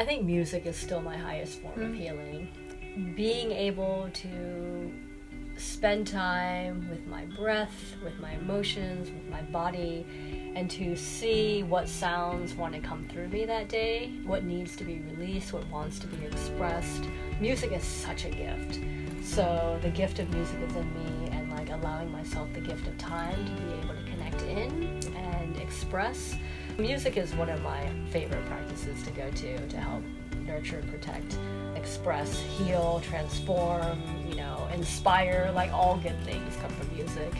I think music is still my highest form of hmm. healing. Being able to spend time with my breath, with my emotions, with my body, and to see what sounds want to come through me that day, what needs to be released, what wants to be expressed. Music is such a gift. So the gift of music is in me, and like allowing myself the gift of time to be able to connect in and express. Music is one of my favorite practices to go to to help nurture, protect, express, heal, transform, you know, inspire. Like all good things come from music.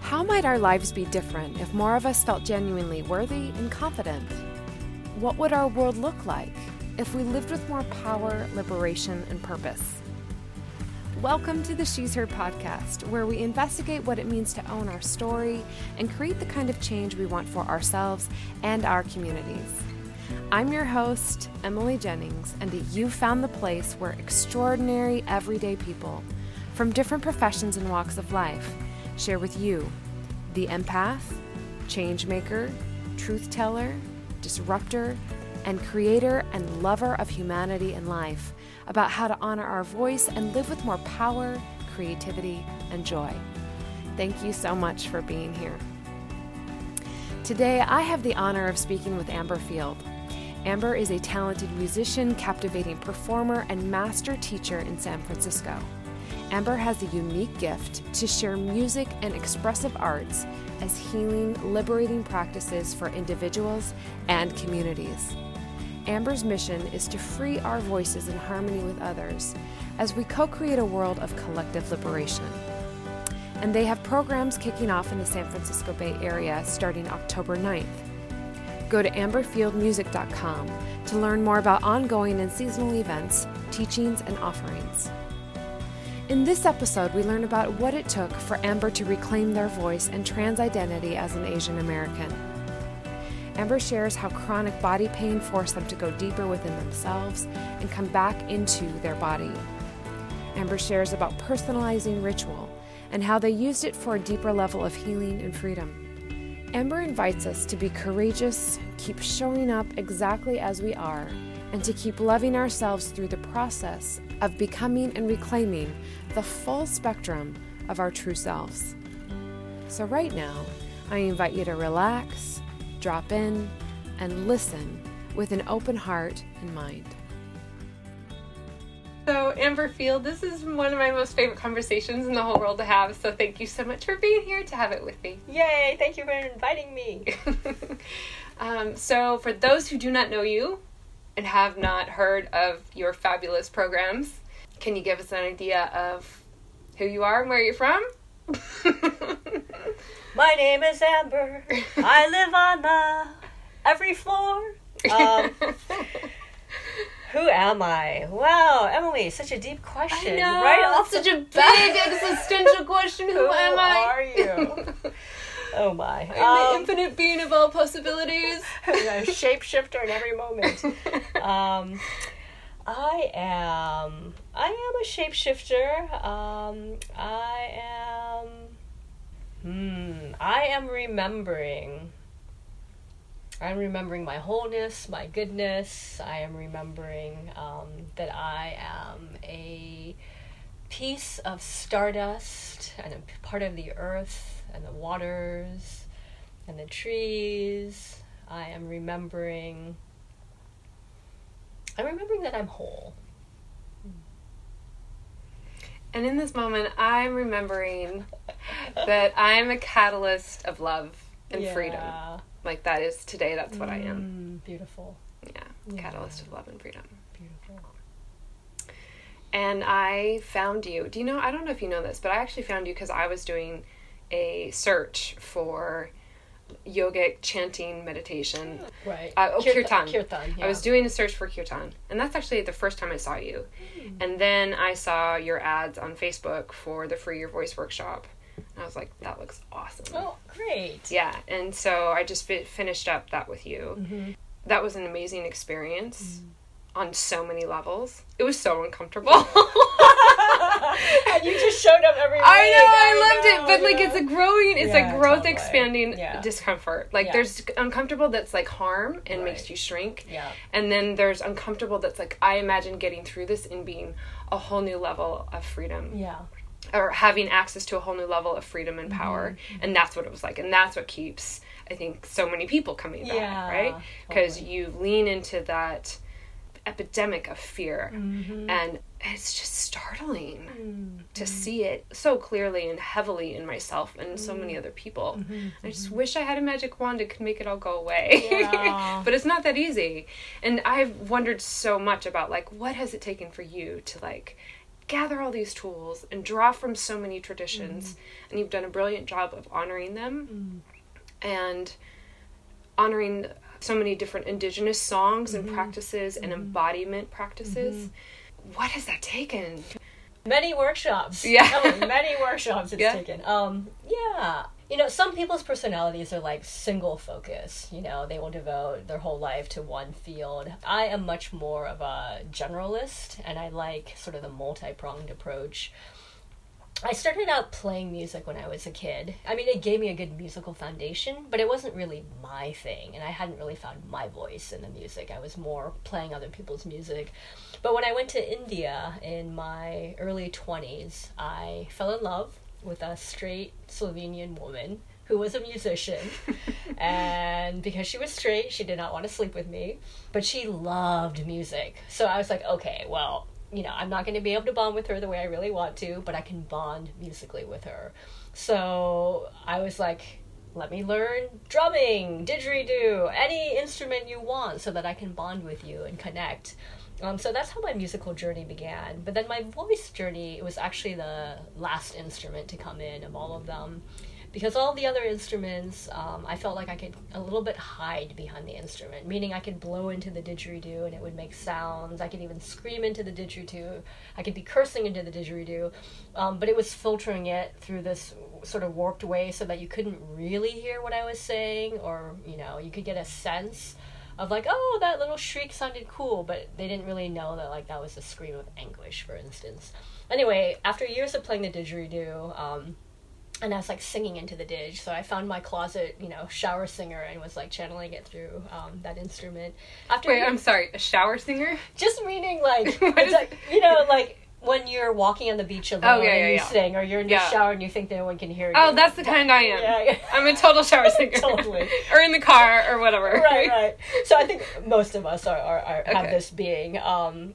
How might our lives be different if more of us felt genuinely worthy and confident? What would our world look like if we lived with more power, liberation, and purpose? Welcome to the She's Her podcast, where we investigate what it means to own our story and create the kind of change we want for ourselves and our communities. I'm your host, Emily Jennings, and you found the place where extraordinary, everyday people from different professions and walks of life share with you the empath, change maker, truth teller, disruptor, and creator and lover of humanity and life about how to honor our voice and live with more power, creativity, and joy. Thank you so much for being here. Today, I have the honor of speaking with Amber Field. Amber is a talented musician, captivating performer, and master teacher in San Francisco. Amber has a unique gift to share music and expressive arts as healing, liberating practices for individuals and communities. Amber's mission is to free our voices in harmony with others as we co create a world of collective liberation. And they have programs kicking off in the San Francisco Bay Area starting October 9th. Go to amberfieldmusic.com to learn more about ongoing and seasonal events, teachings, and offerings. In this episode, we learn about what it took for Amber to reclaim their voice and trans identity as an Asian American. Amber shares how chronic body pain forced them to go deeper within themselves and come back into their body. Amber shares about personalizing ritual and how they used it for a deeper level of healing and freedom. Amber invites us to be courageous, keep showing up exactly as we are, and to keep loving ourselves through the process of becoming and reclaiming the full spectrum of our true selves. So, right now, I invite you to relax, drop in, and listen with an open heart and mind. So, Amber Field, this is one of my most favorite conversations in the whole world to have. So, thank you so much for being here to have it with me. Yay! Thank you for inviting me. um, so, for those who do not know you and have not heard of your fabulous programs, can you give us an idea of who you are and where you're from? My name is Amber. I live on the every floor. Um, who am I? Wow, Emily, such a deep question. Know, right off such the a big existential question. Who, Who am I? are you? Oh my. I'm the Um, infinite being of all possibilities. a shapeshifter in every moment. Um, I am. I am a shapeshifter. Um, I am. Hmm. I am remembering. I'm remembering my wholeness, my goodness. I am remembering um, that I am a piece of stardust and a part of the earth and the waters and the trees. I am remembering. I'm remembering that I'm whole. And in this moment, I'm remembering that I'm a catalyst of love and freedom. Like that is today, that's what I am. Mm, beautiful. Yeah, Yeah. catalyst of love and freedom. Beautiful. And I found you. Do you know? I don't know if you know this, but I actually found you because I was doing a search for yogic chanting meditation. Right. Uh, oh, kirtan. Kirtan. Yeah. I was doing a search for kirtan, and that's actually the first time I saw you. Hmm. And then I saw your ads on Facebook for the Free Your Voice workshop. And I was like, that looks awesome. Oh, great. Yeah, and so I just fi- finished up that with you. Mm-hmm. That was an amazing experience Mm. On so many levels. It was so uncomfortable. and you just showed up every. I know, I, know, loved it, but like yeah. it's a growing, it's Yeah, a growth totally. expanding Yeah. discomfort. Like Yeah. there's uncomfortable that's like harm and makes you shrink. Yeah. And then there's uncomfortable that's like I imagine getting through this and being a whole new level of freedom Yeah. or having access to a whole new level of freedom and power. Mm-hmm. And that's what it was like. And that's what keeps I think so many people coming back, Yeah, right? Because totally. you lean into that epidemic of fear Mm-hmm. and it's just startling Mm. to see it so clearly and heavily in myself and so many Mm. other people. Mm-hmm. I just wish I had a magic wand that could make it all go away. Yeah. but it's not that easy. And I've wondered so much about like what has it taken for you to like gather all these tools and draw from so many traditions Mm. and you've done a brilliant job of honoring them and honoring so many different indigenous songs Mm-hmm. and practices and embodiment practices. What has that taken? many workshops. Yeah. Oh, many workshops it's Yeah. taken. Um, yeah. You know, some people's personalities are like single focus. You know, they will devote their whole life to one field. I am much more of a generalist, and I like sort of the multi pronged approach. I started out playing music when I was a kid. I mean, it gave me a good musical foundation, but it wasn't really my thing, and I hadn't really found my voice in the music. I was more playing other people's music. But when I went to India in my early 20s, I fell in love with a straight Slovenian woman who was a musician. and because she was straight, she did not want to sleep with me, but she loved music. So I was like, okay, well, you know, I'm not going to be able to bond with her the way I really want to, but I can bond musically with her. So I was like, let me learn drumming, didgeridoo, any instrument you want so that I can bond with you and connect. Um, so that's how my musical journey began. But then my voice journey was actually the last instrument to come in of all of them. Because all the other instruments, um, I felt like I could a little bit hide behind the instrument, meaning I could blow into the didgeridoo and it would make sounds. I could even scream into the didgeridoo. I could be cursing into the didgeridoo. Um, but it was filtering it through this sort of warped way so that you couldn't really hear what I was saying, or, you know, you could get a sense of like, oh, that little shriek sounded cool, but they didn't really know that like that was a scream of anguish, for instance. Anyway, after years of playing the didgeridoo, um, and I was like singing into the didge, so I found my closet, you know, shower singer, and was like channeling it through um, that instrument. After Wait, I'm sorry, a shower singer? just meaning like it's like you know like when you're walking on the beach alone Oh, yeah, and you yeah. sing, or you're in the shower and you think no one can hear you. Oh, that's the kind I am. Yeah, yeah. I'm a total shower singer. Totally. or in the car or whatever. right, right. So I think most of us are, are, are have this being. Um,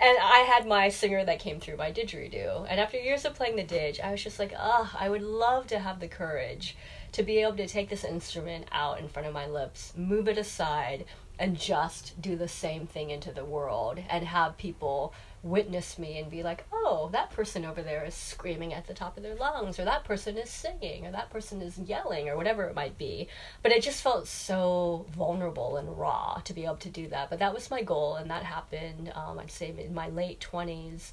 and I had my singer that came through my didgeridoo. And after years of playing the didge, I was just like, ah, I would love to have the courage to be able to take this instrument out in front of my lips, move it aside, and just do the same thing into the world and have people witness me and be like, oh, that person over there is screaming at the top of their lungs, or that person is singing, or that person is yelling, or whatever it might be. But it just felt so vulnerable and raw to be able to do that. But that was my goal, and that happened, um, I'd say, in my late 20s.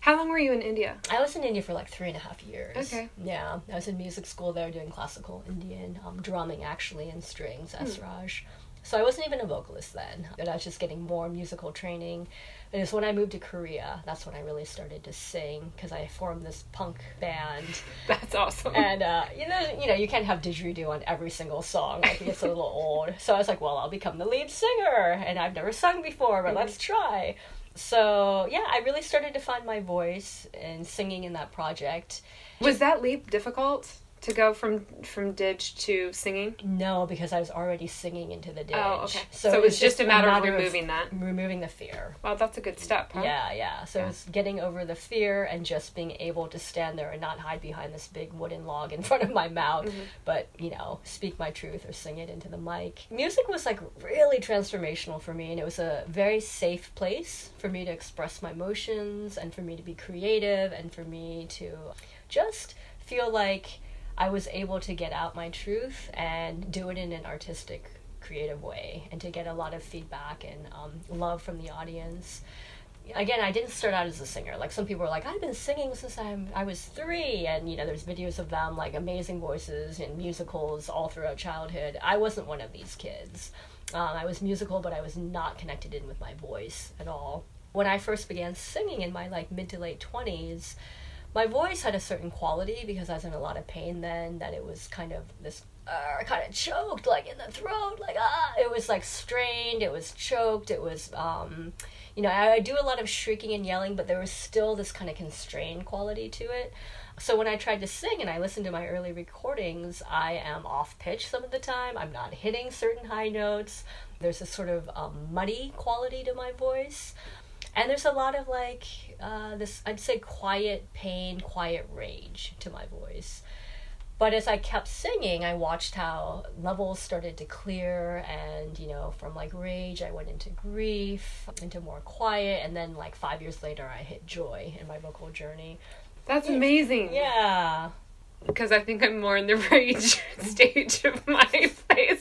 How long were you in India? I was in India for like three and a half years. Okay. Yeah, I was in music school there doing classical Indian, um, drumming actually, and strings, Hmm. Esraj. So I wasn't even a vocalist then, but I was just getting more musical training. And it's when I moved to Korea, that's when I really started to sing because I formed this punk band. That's awesome. And uh, you know, you know, you can't have didgeridoo on every single song; like it gets a little old. So I was like, well, I'll become the lead singer, and I've never sung before, but let's try. So yeah, I really started to find my voice in singing in that project. was that leap difficult to go from from didge to singing? No, because I was already singing into the didge. Oh, okay. So it was just a matter of removing that. removing the fear. Well, that's a good step, huh? Yeah, yeah. So it was getting over the fear and just being able to stand there and not hide behind this big wooden log in front of my mouth, Mm-hmm. but, you know, speak my truth or sing it into the mic. Music was like really transformational for me, and it was a very safe place for me to express my emotions and for me to be creative and for me to just feel like I was able to get out my truth and do it in an artistic, creative way, and to get a lot of feedback and um, love from the audience. Again, I didn't start out as a singer. Like some people are like, I've been singing since I'm I was three, and you know, there's videos of them like amazing voices in musicals all throughout childhood. I wasn't one of these kids. Um, I was musical, but I was not connected in with my voice at all. when I first began singing in my like mid to late 20s, my voice had a certain quality because I was in a lot of pain then that it was kind of this uh, kind of choked like in the throat like ah it was like strained it was choked it was um you know I, I do a lot of shrieking and yelling but there was still this kind of constrained quality to it so when I tried to sing and I listened to my early recordings, I am off pitch some of the time. I'm not hitting certain high notes. There's a sort of um, muddy quality to my voice. And there's a lot of like uh, this, I'd say, quiet pain, quiet rage to my voice. But as I kept singing, I watched how levels started to clear, and you know, from like rage, I went into grief, into more quiet, and then like five years later, I hit joy in my vocal journey. That's amazing. Yeah. Because I think I'm more in the rage stage of my face.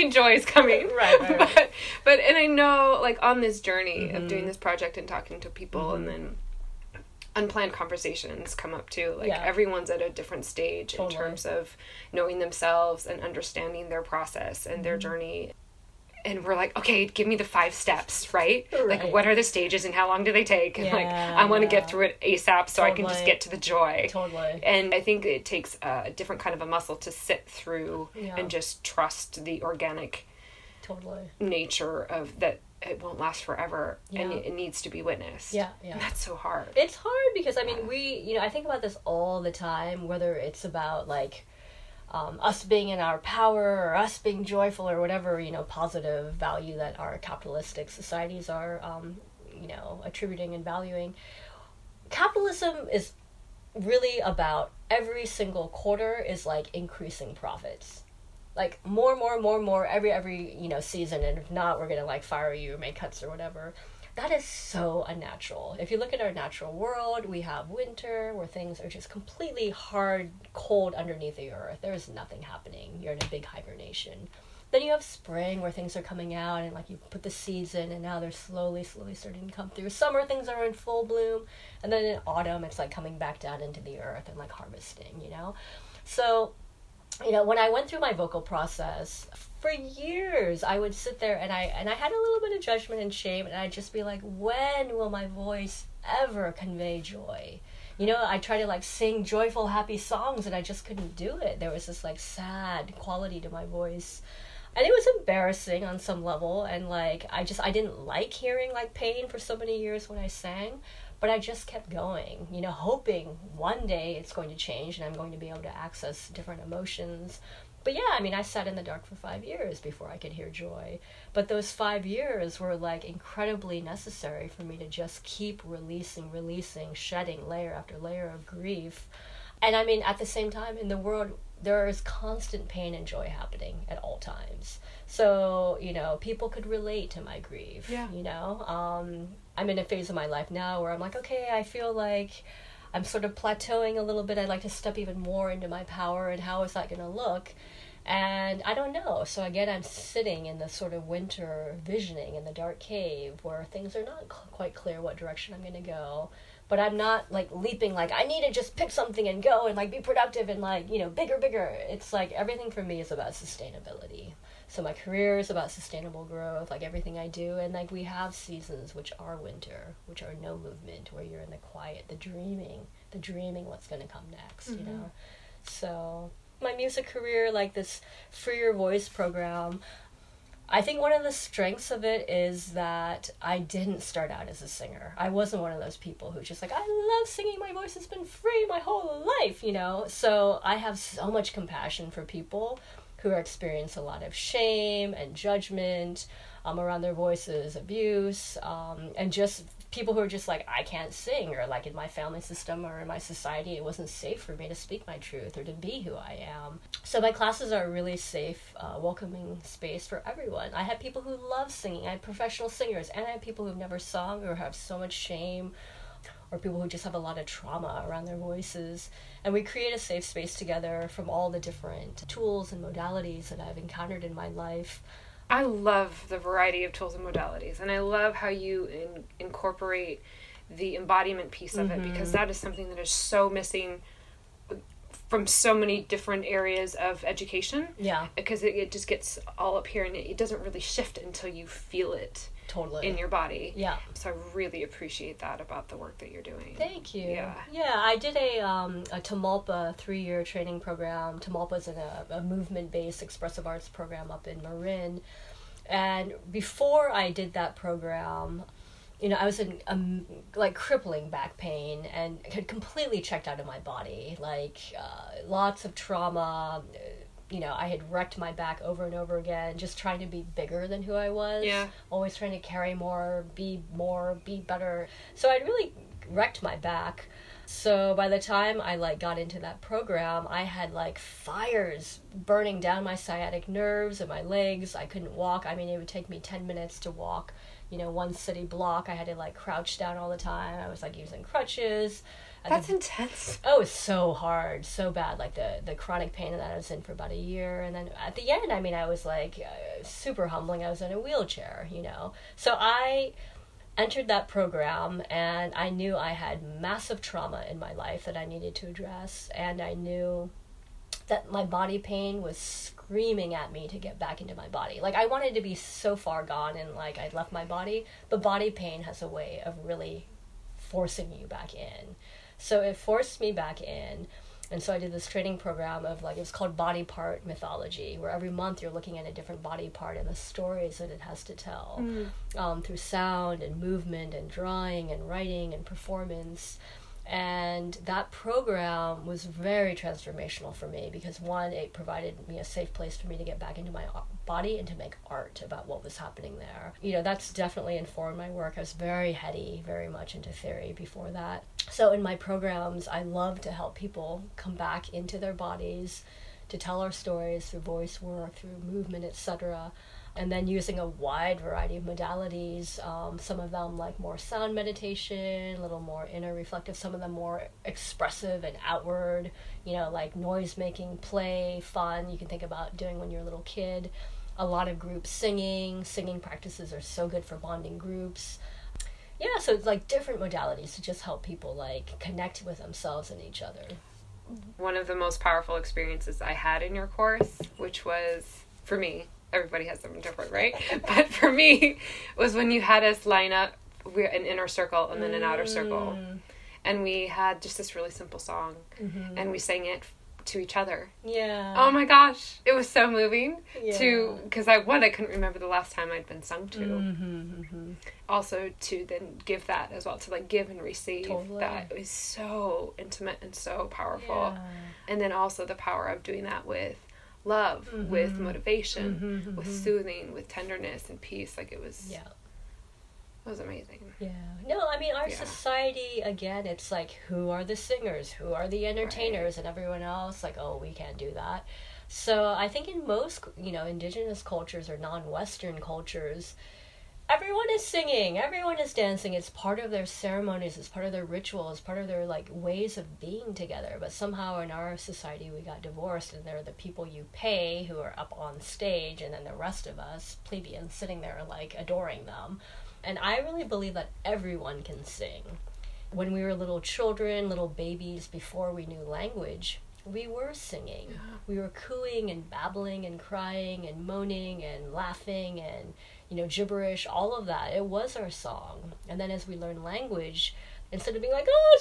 I mean, maybe joy's coming. Right, right, right. But, but, and I know, like, on this journey Mm-hmm. of doing this project and talking to people and then unplanned conversations come up too. Like, Yeah. everyone's at a different stage Totally. in terms of knowing themselves and understanding their process and Mm-hmm. their journey. And we're like, okay, give me the five steps, right? Like, what are the stages and how long do they take? And like, I want to yeah. get through it ASAP so I can just get to the joy. Totally. And I think it takes a different kind of a muscle to sit through Yeah. and just trust the organic Totally. nature of that it won't last forever and Yeah. it, it needs to be witnessed. Yeah, yeah. And that's so hard. It's hard because I mean we you know I think about this all the time whether it's about like um, us being in our power or us being joyful or whatever you know positive value that our capitalistic societies are um, you know attributing and valuing. Capitalism is really about every single quarter is like increasing profits like more more more more every every you know season and if not we're gonna like fire you or make cuts or whatever that is so unnatural. If you look at our natural world we have winter where things are just completely hard cold underneath the earth. There's nothing happening. You're in a big hibernation. Then you have spring where things are coming out and like you put the seeds in and now they're slowly slowly starting to come through. Summer things are in full bloom. And then in autumn it's like coming back down into the earth and like harvesting you know? So you know when i went through my vocal process for years i would sit there and i and i had a little bit of judgment and shame and i'd just be like when will my voice ever convey joy? You know i tried to like sing joyful happy songs and i just couldn't do it. There was this like sad quality to my voice. And it was embarrassing on some level and like i just i didn't like hearing like pain for so many years when i sang but i just kept going you know hoping one day it's going to change and i'm going to be able to access different emotions but yeah i mean i sat in the dark for five years before i could hear joy but those five years were like incredibly necessary for me to just keep releasing releasing shedding layer after layer of grief and I mean, at the same time, in the world, there is constant pain and joy happening at all times. So, you know, people could relate to my grief. Yeah. You know, um, I'm in a phase of my life now where I'm like, okay, I feel like I'm sort of plateauing a little bit. I'd like to step even more into my power, and how is that going to look? And I don't know. So again, I'm sitting in the sort of winter visioning in the dark cave where things are not cl- quite clear what direction I'm going to go. But I'm not like leaping like I need to just pick something and go and like be productive and like, you know, bigger, bigger. It's like everything for me is about sustainability. So my career is about sustainable growth, like everything I do. And like we have seasons which are winter, which are no movement, where you're in the quiet, the dreaming, the dreaming what's going to come next, you mm-hmm. know? So my music career, like this Free Your Voice program, I think one of the strengths of it is that I didn't start out as a singer. I wasn't one of those people who just like, I love singing, my voice has been free my whole life, you know? So I have so much compassion for people who experience a lot of shame and judgment um, around their voices, abuse, um, and just people who are just like, I can't sing, or like in my family system or in my society, it wasn't safe for me to speak my truth or to be who I am. So my classes are a really safe, uh, welcoming space for everyone. I have people who love singing, I have professional singers, and I have people who've never sung or have so much shame or people who just have a lot of trauma around their voices. And we create a safe space together from all the different tools and modalities that I've encountered in my life. I love the variety of tools and modalities, and I love how you in, incorporate the embodiment piece of it because mm-hmm. that is something that is so missing from so many different areas of education Yeah, because it, it just gets all up here and it, it doesn't really shift until you feel it totally. in your body. yeah. So I really appreciate that about the work that you're doing. Thank you. Yeah. Yeah, I did a um, a Tamalpa three year training program. Tamalpa's in a, a movement based expressive arts program up in Marin. And before I did that program, you know, I was in um, like crippling back pain and had completely checked out of my body. Like uh, lots of trauma. You know, I had wrecked my back over and over again, just trying to be bigger than who I was. Yeah. Always trying to carry more, be more, be better. So I'd really wrecked my back. So by the time I like got into that program, I had like fires burning down my sciatic nerves and my legs. I couldn't walk. I mean, it would take me 10 minutes to walk, you know, one city block. I had to like crouch down all the time. I was like using crutches. At That's intense. Oh, it's so hard, so bad. Like the the chronic pain that I was in for about a year, and then at the end, I mean, I was like uh, super humbling. I was in a wheelchair, you know. So I entered that program, and I knew I had massive trauma in my life that I needed to address, and I knew that my body pain was screaming at me to get back into my body. Like I wanted to be so far gone, and like I'd left my body, but body pain has a way of really forcing you back in. So it forced me back in. And so I did this training program of like, it was called Body Part Mythology, where every month you're looking at a different body part and the stories that it has to tell um, through sound and movement and drawing and writing and performance. And that program was very transformational for me because one, it provided me a safe place for me to get back into my body and to make art about what was happening there. You know, that's definitely informed my work. I was very heady, very much into theory before that. So in my programs, I love to help people come back into their bodies, to tell our stories through voice work, through movement, etc and then using a wide variety of modalities. Um, some of them like more sound meditation, a little more inner reflective, some of them more expressive and outward, you know, like noise making, play, fun. You can think about doing when you're a little kid. A lot of group singing. Singing practices are so good for bonding groups. Yeah, so it's like different modalities to just help people like connect with themselves and each other. One of the most powerful experiences I had in your course, which was for me, everybody has something different, right? but for me, was when you had us line up we're an inner circle and then an outer circle. Mm. And we had just this really simple song and we sang it to each other. Yeah. Oh my gosh, it was so moving Yeah. to because I one I couldn't remember the last time I'd been sung to. Mm-hmm, Also to then give that as well to like give and receive Totally. that was so intimate and so powerful. Yeah. And then also the power of doing that with love, mm-hmm. Mm-hmm, mm-hmm, with Mm-hmm. motivation, with soothing, with tenderness and peace. Like it was, Yeah. it was amazing. Yeah. No, I mean, our Yeah. society, again, it's like, who are the singers? Who are the entertainers? And everyone else, like, oh, we can't do that. So I think in most, you know, indigenous cultures or non Western cultures, everyone is singing, everyone is dancing. It's part of their ceremonies, it's part of their rituals, part of their, like, ways of being together. But somehow in our society, we got divorced, and they're the people you pay who are up on stage, and then the rest of us, plebeians, sitting there, like, adoring them. And I really believe that everyone can sing. When we were little children, little babies, before we knew language, we were singing. We were cooing and babbling and crying and moaning and laughing and, you know, gibberish, all of that. It was our song. And then as we learned language, instead of being like, oh,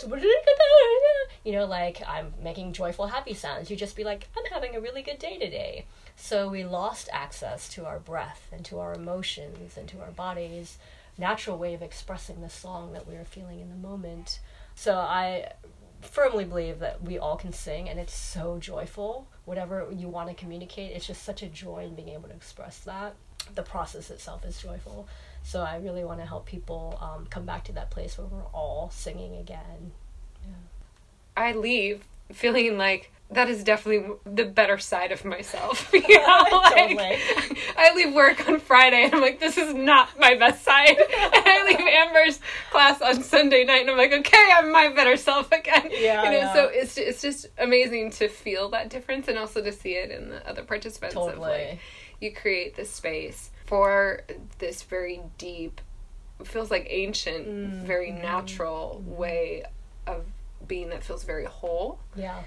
you know, like I'm making joyful, happy sounds, you just be like, I'm having a really good day today. So we lost access to our breath and to our emotions and to our bodies natural way of expressing the song that we were feeling in the moment. So I firmly believe that we all can sing and it's so joyful. Whatever you want to communicate, it's just such a joy in being able to express that. The process itself is joyful. So I really want to help people um, come back to that place where we're all singing again. I leave feeling like that is definitely the better side of myself. You know, like, Totally. I leave work on Friday and I'm like, this is not my best side. And I leave Amber's class on Sunday night and I'm like, okay, I'm my better self again. Yeah, you know, yeah. so it's it's just amazing to feel that difference and also to see it in the other participants. Of Totally. like, you create this space for this very deep, feels like ancient, Mm, very natural way of being that feels very whole. Yeah.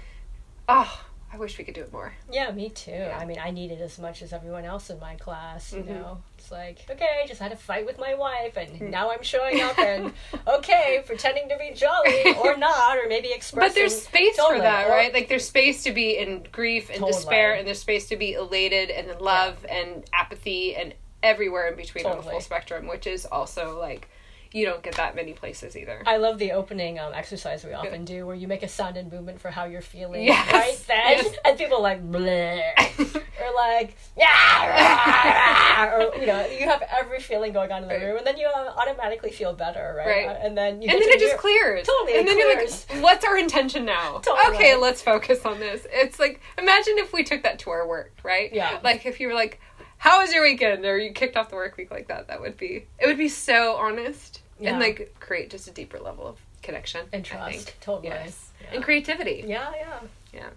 oh, I wish we could do it more. Yeah, me too. Yeah. I mean, I need it as much as everyone else in my class. You Mhm. know, it's like okay, just had a fight with my wife, Mm. and now I'm showing up and okay, pretending to be jolly or not, or maybe expressing. But there's space Totally. for that, right? Like there's space to be in grief and Totally. despair, and there's space to be elated and in love and apathy and everywhere in between on the full spectrum, which is also like you don't get that many places either. I love the opening um, exercise we often do, where you make a sound and movement for how you're feeling Yes. right then, Yes. and people are like bleh, or like yeah, or you know, you have every feeling going on in the Right. room, and then you uh, automatically feel better, right? Right. Uh, and then you and then it just clears. Totally, And then clears. you're like, what's our intention now? Totally. Okay, let's focus on this. It's like, imagine if we took that to our work, right? Yeah. Like if you were like, how was your weekend? Or you kicked off the work week like that. That would be, it would be so honest Yeah. and like create just a deeper level of connection. and trust, totally. Yes. Yeah. And creativity. Yeah, yeah. Yeah.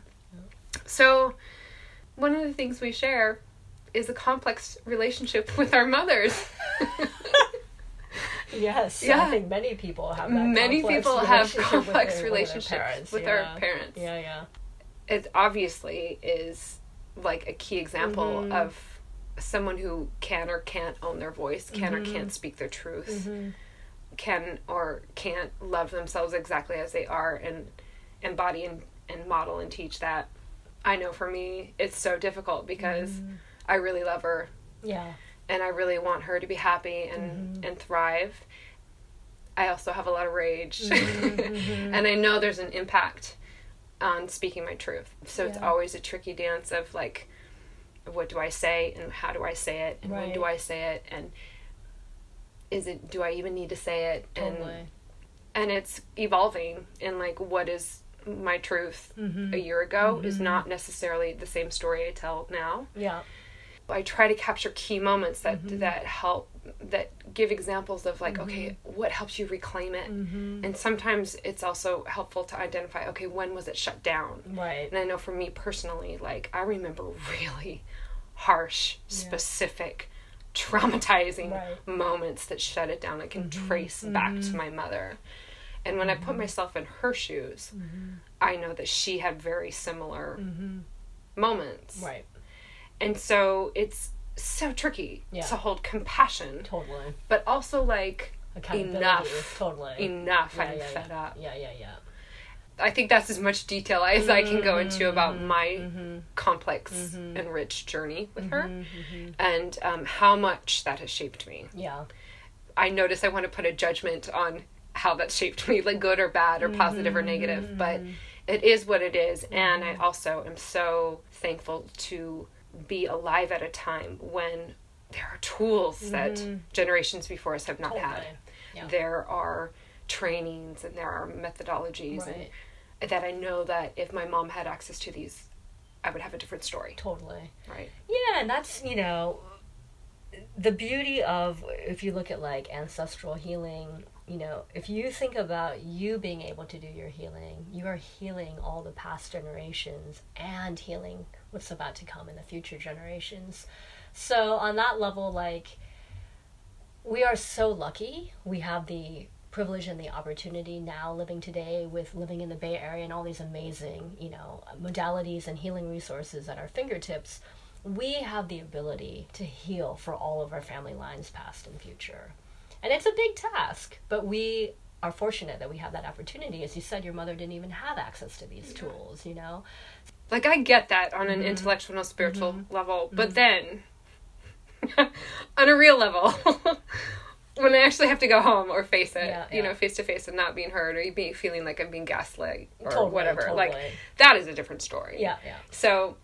So, one of the things we share is a complex relationship with our mothers. Yes, Yeah. I think many people have that. Many complex people have relationship with complex their- relationships with their parents. with yeah. our parents. Yeah, yeah. it obviously is like a key example Mhm. of someone who can or can't own their voice, can Mm-hmm. or can't speak their truth, can or can't love themselves exactly as they are and embody and, and model and teach that. I know for me, it's so difficult because Mm-hmm. I really love her Yeah. and I really want her to be happy and, mm-hmm. and thrive. I also have a lot of rage. Mm-hmm, mm-hmm. and I know there's an impact on speaking my truth. So it's always a tricky dance of like, what do I say and how do I say it and when do I say it and is it do I even need to say it and Totally. and it's evolving and like what is my truth Mm-hmm. a year ago is not necessarily the same story I tell now. Yeah. I try to capture key moments that Mm-hmm. that help that give examples of like okay what helps you reclaim it Mm-hmm. and sometimes it's also helpful to identify okay when was it shut down Right. and I know for me personally like I remember really harsh specific traumatizing Right. moments that shut it down I can mm-hmm. trace back to mm-hmm. my mother and when I put mm-hmm. myself in her shoes I know that she had very similar moments Right. and so it's so tricky Yeah. to hold compassion, Totally. but also like enough. Totally. Enough. Yeah, I'm yeah, fed up. Yeah, yeah, yeah. I think that's as much detail as I can go into about Mm-hmm. my complex and rich journey with her Mm-hmm. and um, how much that has shaped me. Yeah. I notice I want to put a judgment on how that shaped me, like good or bad or positive or Mm-hmm. negative, but it is what it is. And I also am so thankful to be alive at a time when there are tools that generations before us have not had. Mm-hmm. Yeah. There are trainings and there are methodologies Right. and that I know that if my mom had access to these, I would have a different story, Totally. right? Yeah, and that's, you know, the beauty of if you look at like ancestral healing, you know, if you think about you being able to do your healing, you are healing all the past generations and healing what's about to come in the future generations. So, on that level, like, we are so lucky. We have the privilege and the opportunity now living today with living in the Bay Area and all these amazing, you know, modalities and healing resources at our fingertips. We have the ability to heal for all of our family lines, past and future. And it's a big task, but we are fortunate that we have that opportunity. As you said, your mother didn't even have access to these tools, you know? Like I get that on Mm-hmm. an intellectual and spiritual level, but then on a real level, when I actually have to go home or face it, Yeah, you know, face to face and not being heard or being feeling like I'm being gaslit or Totally, whatever, like that is a different story. Yeah, yeah. So,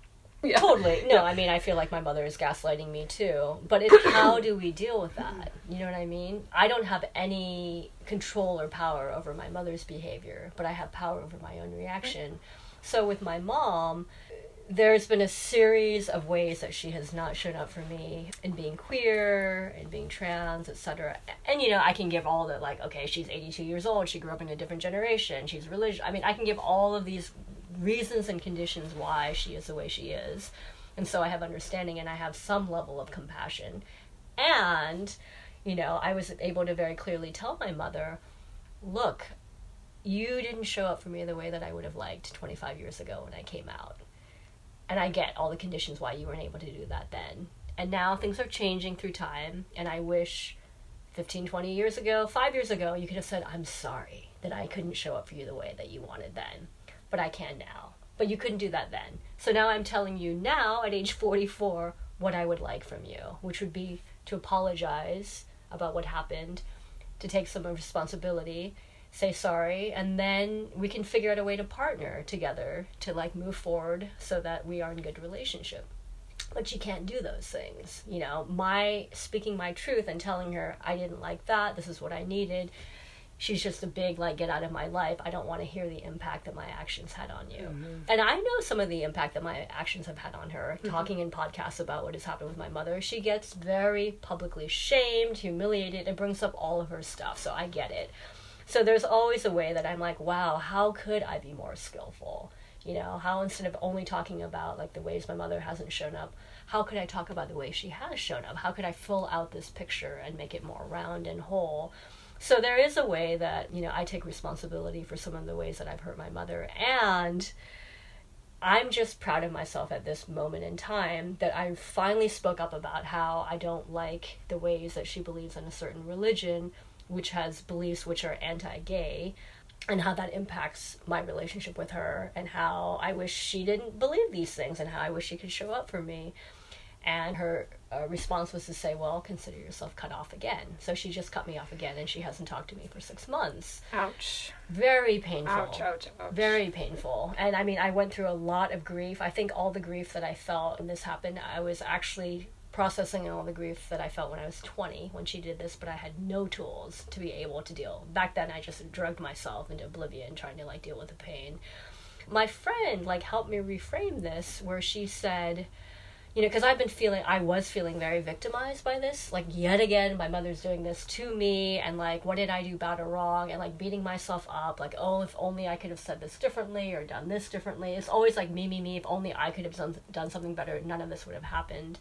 yeah. Totally. No, I mean, I feel like my mother is gaslighting me too. But it's how do we deal with that? You know what I mean? I don't have any control or power over my mother's behavior, but I have power over my own reaction. So with my mom, there's been a series of ways that she has not shown up for me in being queer and being trans, etc. And you know, I can give all the like, okay, she's 82 years old, she grew up in a different generation, she's religious. I mean, I can give all of these reasons and conditions why she is the way she is. And so I have understanding and I have some level of compassion. And, you know, I was able to very clearly tell my mother, look, you didn't show up for me the way that I would have liked 25 years ago when I came out. And I get all the conditions why you weren't able to do that then. And now things are changing through time, and I wish 15, 20 years ago, five years ago, you could have said, I'm sorry that I couldn't show up for you the way that you wanted then, but I can now. But you couldn't do that then. So now I'm telling you now, at age 44, what I would like from you, which would be to apologize about what happened, to take some responsibility, say sorry, and then we can figure out a way to partner together to like move forward so that we are in good relationship. But she can't do those things. You know, my speaking my truth and telling her I didn't like that, this is what I needed. She's just a big like get out of my life. I don't want to hear the impact that my actions had on you. Mm-hmm. And I know some of the impact that my actions have had on her. Talking in podcasts about what has happened with my mother, she gets very publicly shamed, humiliated, and brings up all of her stuff. So I get it. So there's always a way that I'm like, wow, how could I be more skillful? You know, how instead of only talking about like the ways my mother hasn't shown up, how could I talk about the way she has shown up? How could I fill out this picture and make it more round and whole? So there is a way that, you know, I take responsibility for some of the ways that I've hurt my mother and I'm just proud of myself at this moment in time that I finally spoke up about how I don't like the ways that she believes in a certain religion, which has beliefs which are anti gay, and how that impacts my relationship with her, and how I wish she didn't believe these things, and how I wish she could show up for me. And her uh, response was to say, Well, consider yourself cut off again. So she just cut me off again, and she hasn't talked to me for six months. Ouch. Very painful. Ouch, ouch, ouch. Very painful. And I mean, I went through a lot of grief. I think all the grief that I felt when this happened, I was actually processing all the grief that I felt when I was 20 when she did this, but I had no tools to be able to deal. Back then, I just drugged myself into oblivion trying to like deal with the pain. My friend like helped me reframe this where she said, you know, because I've been feeling, I was feeling very victimized by this. Like, yet again, my mother's doing this to me, and like, what did I do bad or wrong? And like, beating myself up, like, oh, if only I could have said this differently or done this differently. It's always like, me, me, me, if only I could have done, done something better, none of this would have happened.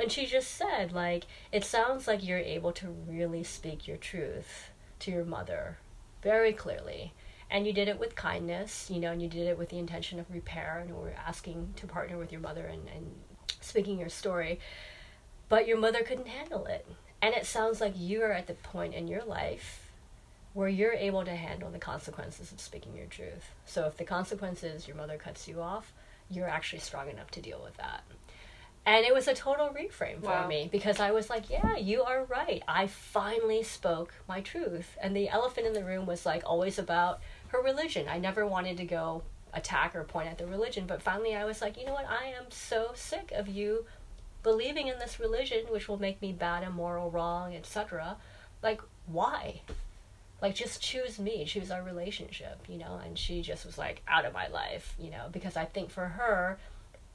And she just said, like, it sounds like you're able to really speak your truth to your mother very clearly. And you did it with kindness, you know, and you did it with the intention of repair, and we're asking to partner with your mother and, and speaking your story, but your mother couldn't handle it. And it sounds like you are at the point in your life where you're able to handle the consequences of speaking your truth. So if the consequence is your mother cuts you off, you're actually strong enough to deal with that. And it was a total reframe for Wow. me because I was like, yeah, you are right. I finally spoke my truth. And the elephant in the room was like always about her religion. I never wanted to go attack or point at the religion, but finally I was like, you know what? I am so sick of you believing in this religion which will make me bad, immoral, wrong, etc. Like, why? Like, just choose me, choose our relationship, you know? And she just was like, out of my life, you know? Because I think for her,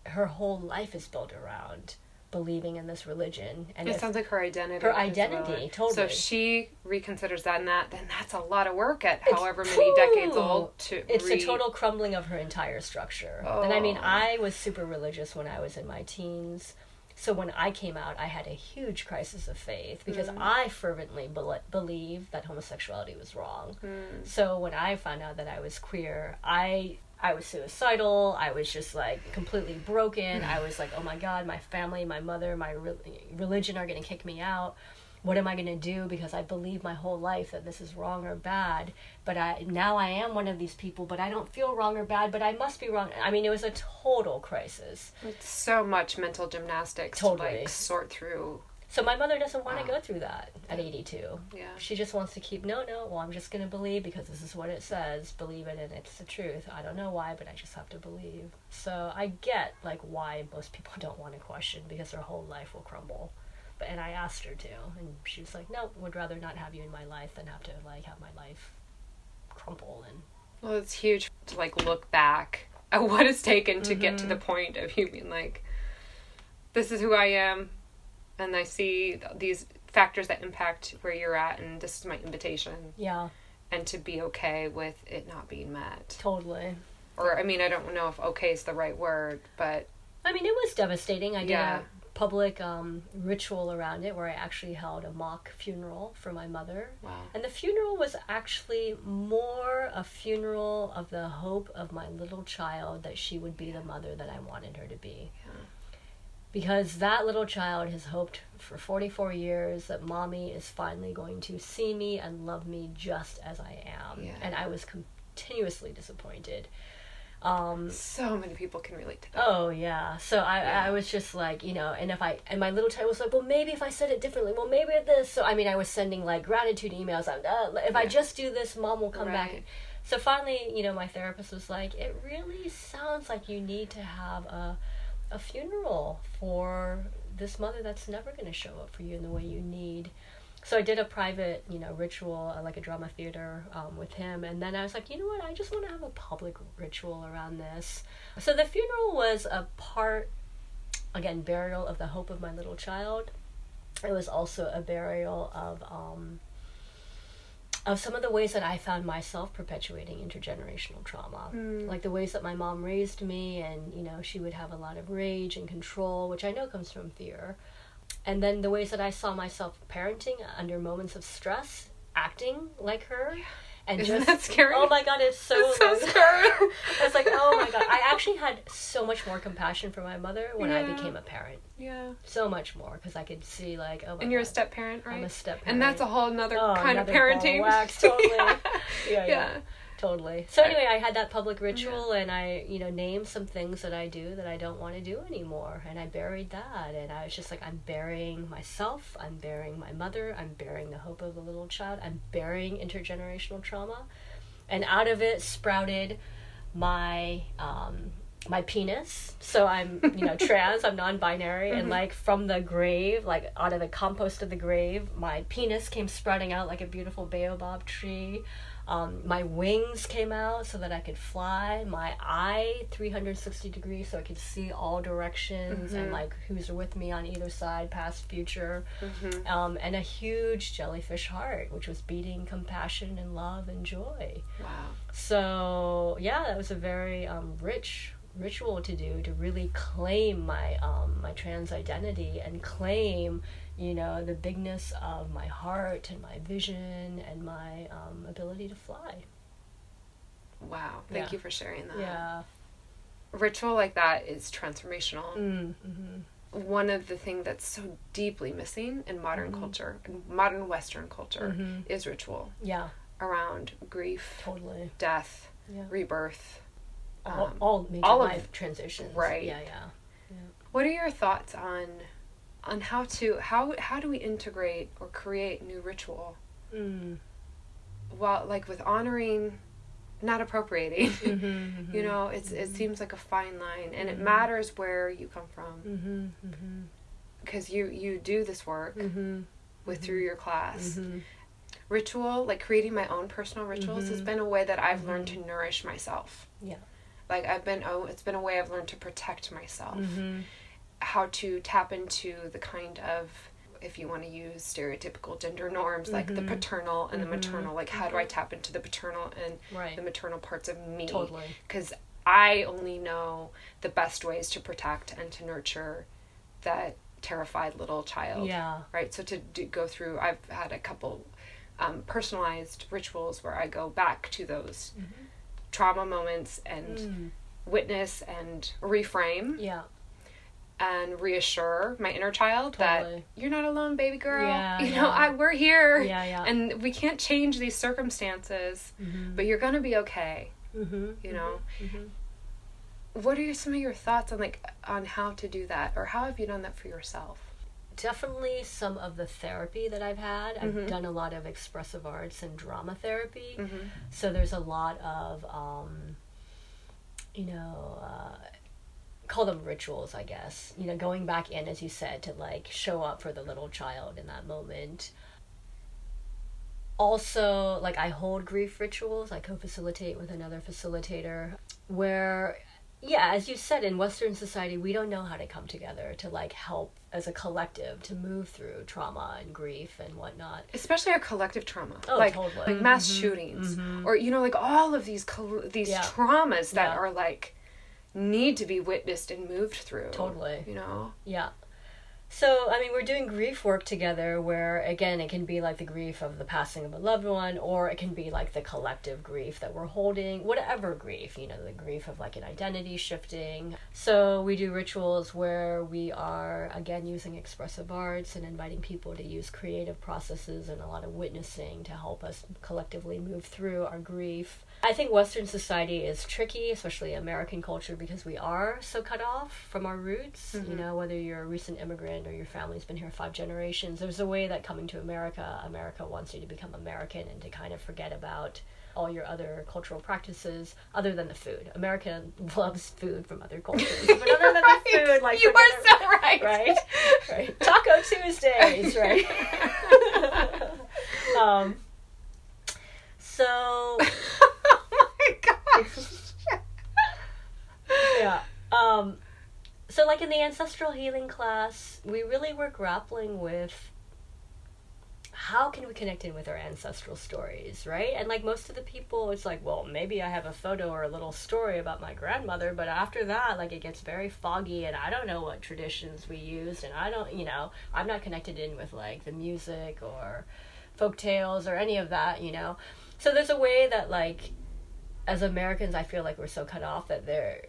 her whole life is built around believing in this religion. And It sounds like her identity. Her as well. identity, So totally. if she reconsiders that and that, then that's a lot of work at It's- however many decades old to it's re- a total crumbling of her entire structure. And I mean, Oh. I was super religious when I was in my teens. So when I came out, I had a huge crisis of faith because Mm. I fervently bel believed that homosexuality was wrong. Mm. So when I found out that I was queer, I I was suicidal. I was just like completely broken. I was like, oh my god, my family, my mother, my re- religion are going to kick me out. What am I going to do because I believe my whole life that this is wrong or bad? But I now I am one of these people, but I don't feel wrong or bad, but I must be wrong. I mean, it was a total crisis. It's so much mental gymnastics to like sort through. So my mother doesn't want to go through that at 82. Yeah. She just wants to keep no, no. Well, I'm just going to believe because this is what it says. Believe it, and it's the truth. I don't know why, but I just have to believe. So I get like why most people don't want to question because their whole life will crumble. But and I asked her to, and she was like, "No, would rather not have you in my life than have to like have my life crumple." And Well, it's huge to like look back at what it's taken to get Mm-hmm. to the point of you being like, this is who I am, and I see these factors that impact where you're at, and this is my invitation, yeah, and to be okay with it not being met. totally. Or, I mean, I don't know if okay is the right word, but I mean, it was devastating. I did Yeah. a public um, ritual around it where I actually held a mock funeral for my mother. Wow. And the funeral was actually more a funeral of the hope of my little child that she would be the mother that I wanted her to be. Yeah. Because that little child has hoped for 44 years that mommy is finally going to see me and love me just as I am. Yeah. And I was continuously disappointed. Um, So many people can relate to that. Oh yeah. So I Yeah. I was just like you know, and if I and my little child was like, well, maybe if I said it differently, well, maybe this. So I mean, I was sending like gratitude emails. I'm, uh, if I just do this, mom will come back. So finally, you know, my therapist was like, it really sounds like you need to have a a funeral for this mother that's never going to show up for you in the way you need. So I did a private, you know, ritual, uh, like a drama theater um, with him, and then I was like, you know what? I just want to have a public ritual around this. So the funeral was a part, again, burial of the hope of my little child. It was also a burial of um, of some of the ways that I found myself perpetuating intergenerational trauma. Mm. Like the ways that my mom raised me, and you know, she would have a lot of rage and control, which I know comes from fear. And then the ways that I saw myself parenting under moments of stress, acting like her. And Isn't just that scary? Oh my god, it's so It's so scary. I was like, oh my god. I actually had so much more compassion for my mother when I became a parent. yeah. So much more because I could see like, oh my And you're a God. step parent, right? I'm a step parent, And that's a whole nother Oh, kind of another of parenting. wax, totally. yeah. yeah, yeah, Yeah. Totally. So anyway, I had that public ritual, and I, you know, named some things that I do that I don't want to do anymore, and I buried that, and I was just like, I'm burying myself, I'm burying my mother, I'm burying the hope of a little child, I'm burying intergenerational trauma, and out of it sprouted my um, my penis. So I'm, you know, trans, I'm non-binary, and like from the grave, like out of the compost of the grave, my penis came sprouting out like a beautiful baobab tree. Um, my wings came out so that I could fly. My eye 360 degrees so I could see all directions and like who's with me on either side, past, future. Um, and a huge jellyfish heart, which was beating compassion and love and joy. Wow. So yeah, that was a very um, rich ritual to do to really claim my um, my trans identity and claim you know the bigness of my heart and my vision and my um, ability to fly. Wow. Thank Yeah. you for sharing that. Yeah. Ritual like that is transformational. Mm, hmm One of the things that's so deeply missing in modern Mm-hmm. culture, in modern Western culture, Mhm. is ritual Yeah. around grief, Totally. death, Yeah. rebirth. All, Um, all major all of- transitions. right. Yeah. Yeah. What are your thoughts on on how to how how do we integrate or create new ritual Mm. while like with honoring not appropriating Mhm, you know it's it seems like a fine line and Mm-hmm. it matters where you come from Mhm. Mhm. because you you do this work with through your class ritual like creating my own personal rituals has been a way that i've learned to nourish myself Yeah. like i've been oh it's been a way i've learned to protect myself. How to tap into the kind of if you want to use stereotypical gender norms like the Mhm. paternal and the Mhm. maternal like how do i tap into the paternal and Right. the maternal parts of me Totally. because i only know the best ways to protect and to nurture that terrified little child Yeah. right so to do, go through i've had a couple um, personalized rituals where i go back to those trauma moments and Mm. witness and reframe Yeah. And reassure my inner child that you're not alone, baby girl. Yeah, you yeah. know, I, we're here. Yeah, yeah. And we can't change these circumstances, Mhm. but you're gonna be okay. Mhm. You know. Mhm. What are your, some of your thoughts on like on how to do that, or how have you done that for yourself? Definitely some of the therapy that I've had. I've Mhm. done a lot of expressive arts and drama therapy. Mm-hmm. So there's a lot of, um, you know, uh, call them rituals, I guess. You know, going back in, as you said, to like show up for the little child in that moment. Also, like I hold grief rituals. I co-facilitate with another facilitator, where, yeah, as you said, in Western society, we don't know how to come together to like help as a collective to move through trauma and grief and whatnot. Especially our collective trauma, Oh, like, totally. like mass Mhm. shootings, Mhm. or you know, like all of these col- these Yeah. traumas that Yeah. are like need to be witnessed and moved through. Totally. You know. Yeah. So, I mean, we're doing grief work together where, again, it can be like the grief of the passing of a loved one, or it can be like the collective grief that we're holding, whatever grief, you know, the grief of like an identity shifting. So, we do rituals where we are, again, using expressive arts and inviting people to use creative processes and a lot of witnessing to help us collectively move through our grief. I think Western society is tricky, especially American culture, because we are so cut off from our roots. Mm-hmm. You know, whether you're a recent immigrant or your family's been here five generations, there's a way that coming to America, America wants you to become American and to kind of forget about all your other cultural practices other than the food. America loves food from other cultures. But other than right. the food, like You are so right. Right. Right. Taco Tuesdays, right? um so. Yeah. Um so like in the ancestral healing class, we really were grappling with how can we connect in with our ancestral stories, right? And like most of the people, it's like, well, maybe I have a photo or a little story about my grandmother, but after that, like it gets very foggy, and I don't know what traditions we used, and I don't, you know, I'm not connected in with like the music or folk tales or any of that, you know. So there's a way that like as Americans, I feel like we're so cut off that there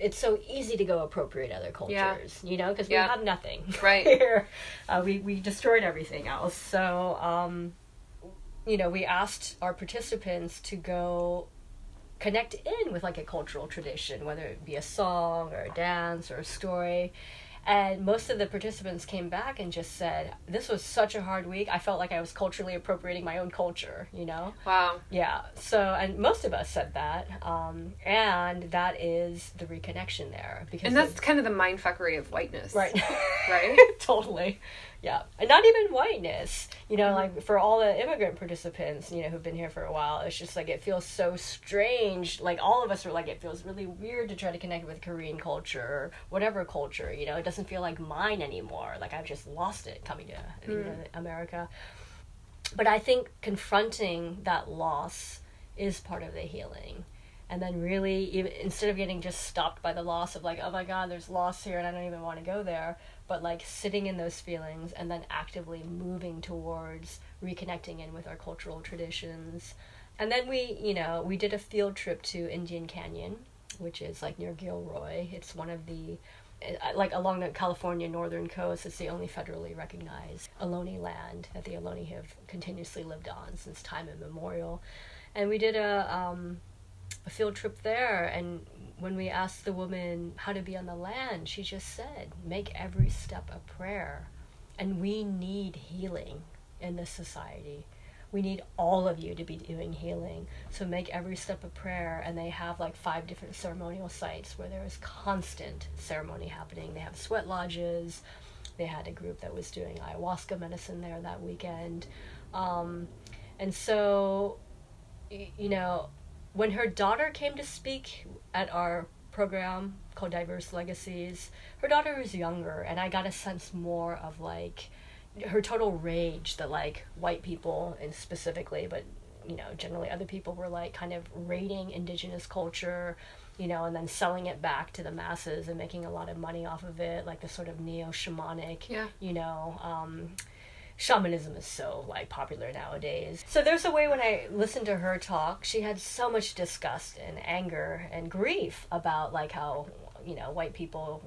it's so easy to go appropriate other cultures, yeah. you know, because we yeah. have nothing right here. Uh, we we destroyed everything else. So, um, you know, we asked our participants to go connect in with like a cultural tradition, whether it be a song or a dance or a story, and most of the participants came back and just said, This was such a hard week. I felt like I was culturally appropriating my own culture, you know? Wow. Yeah. So, and most of us said that. Um, and that is the reconnection there. because And that's kind of the mindfuckery of whiteness. Right. right? totally. Yeah, and not even whiteness. You know, mm-hmm. like for all the immigrant participants, you know, who've been here for a while, it's just like it feels so strange. Like all of us are like, it feels really weird to try to connect with Korean culture or whatever culture. You know, it doesn't feel like mine anymore. Like I've just lost it coming to mm. you know, America. But I think confronting that loss is part of the healing and then really even, instead of getting just stopped by the loss of like oh my god there's loss here and i don't even want to go there but like sitting in those feelings and then actively moving towards reconnecting in with our cultural traditions. And then we, you know, we did a field trip to Indian Canyon, which is like near Gilroy. It's one of the uh, like along the California northern coast, it's the only federally recognized Ohlone land that the Ohlone have continuously lived on since time immemorial. And we did a um, a field trip there, and when we asked the woman how to be on the land, she just said, make every step a prayer. And we need healing in this society. We need all of you to be doing healing. So make every step a prayer. And they have like five different ceremonial sites where there is constant ceremony happening. They have sweat lodges. They had a group that was doing ayahuasca medicine there that weekend. Um, and so, you know, when her daughter came to speak at our program called Diverse Legacies, her daughter was younger, and I got a sense more of like her total rage that like white people and specifically, but you know, generally other people were like kind of raiding indigenous culture, you know, and then selling it back to the masses and making a lot of money off of it, like the sort of neo shamanic, yeah. you know, um, shamanism is so like popular nowadays. So there's a way when I listened to her talk, she had so much disgust and anger and grief about like how you know white people